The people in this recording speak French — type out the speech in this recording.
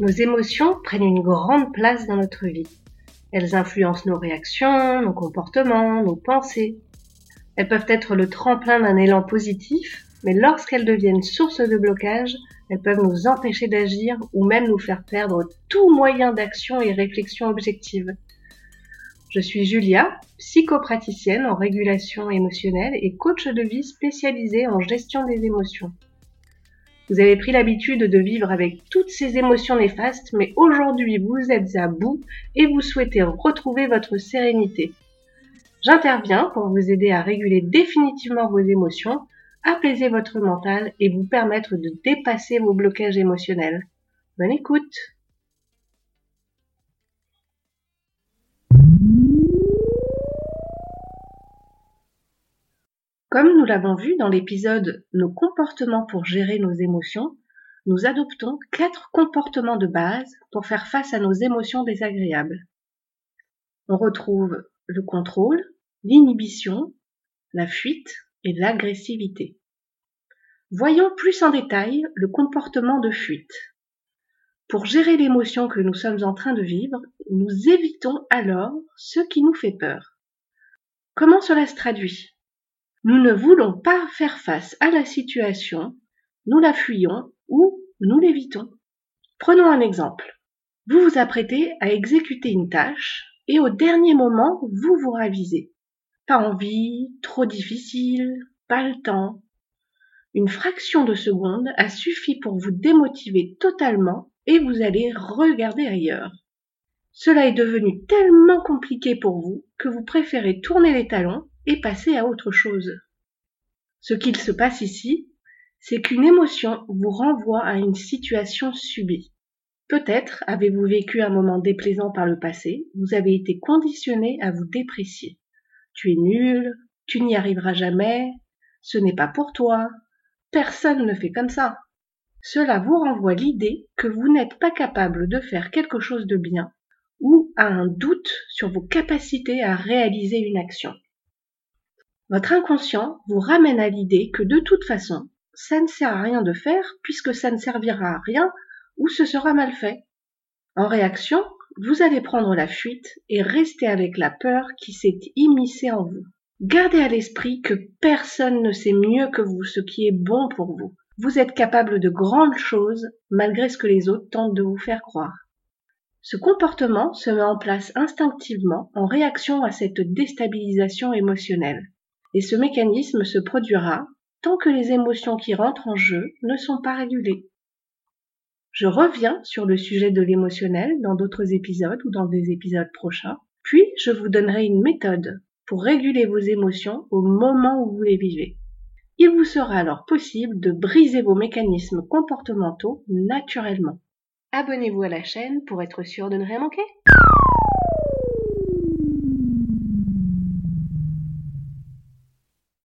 Nos émotions prennent une grande place dans notre vie. Elles influencent nos réactions, nos comportements, nos pensées. Elles peuvent être le tremplin d'un élan positif, mais lorsqu'elles deviennent source de blocage, elles peuvent nous empêcher d'agir ou même nous faire perdre tout moyen d'action et réflexion objective. Je suis Julia, psychopraticienne en régulation émotionnelle et coach de vie spécialisée en gestion des émotions. Vous avez pris l'habitude de vivre avec toutes ces émotions néfastes, mais aujourd'hui vous êtes à bout et vous souhaitez retrouver votre sérénité. J'interviens pour vous aider à réguler définitivement vos émotions, apaiser votre mental et vous permettre de dépasser vos blocages émotionnels. Bonne écoute Comme nous l'avons vu dans l'épisode Nos comportements pour gérer nos émotions, nous adoptons quatre comportements de base pour faire face à nos émotions désagréables. On retrouve le contrôle, l'inhibition, la fuite et l'agressivité. Voyons plus en détail le comportement de fuite. Pour gérer l'émotion que nous sommes en train de vivre, nous évitons alors ce qui nous fait peur. Comment cela se traduit? Nous ne voulons pas faire face à la situation, nous la fuyons ou nous l'évitons. Prenons un exemple. Vous vous apprêtez à exécuter une tâche et au dernier moment, vous vous ravisez. Pas envie, trop difficile, pas le temps. Une fraction de seconde a suffi pour vous démotiver totalement et vous allez regarder ailleurs. Cela est devenu tellement compliqué pour vous que vous préférez tourner les talons et passer à autre chose. Ce qu'il se passe ici, c'est qu'une émotion vous renvoie à une situation subie. Peut-être avez-vous vécu un moment déplaisant par le passé, vous avez été conditionné à vous déprécier. Tu es nul, tu n'y arriveras jamais, ce n'est pas pour toi, personne ne fait comme ça. Cela vous renvoie l'idée que vous n'êtes pas capable de faire quelque chose de bien ou à un doute sur vos capacités à réaliser une action. Votre inconscient vous ramène à l'idée que de toute façon, ça ne sert à rien de faire puisque ça ne servira à rien ou ce sera mal fait. En réaction, vous allez prendre la fuite et rester avec la peur qui s'est immiscée en vous. Gardez à l'esprit que personne ne sait mieux que vous ce qui est bon pour vous. Vous êtes capable de grandes choses malgré ce que les autres tentent de vous faire croire. Ce comportement se met en place instinctivement en réaction à cette déstabilisation émotionnelle. Et ce mécanisme se produira tant que les émotions qui rentrent en jeu ne sont pas régulées. Je reviens sur le sujet de l'émotionnel dans d'autres épisodes ou dans des épisodes prochains, puis je vous donnerai une méthode pour réguler vos émotions au moment où vous les vivez. Il vous sera alors possible de briser vos mécanismes comportementaux naturellement. Abonnez-vous à la chaîne pour être sûr de ne rien manquer.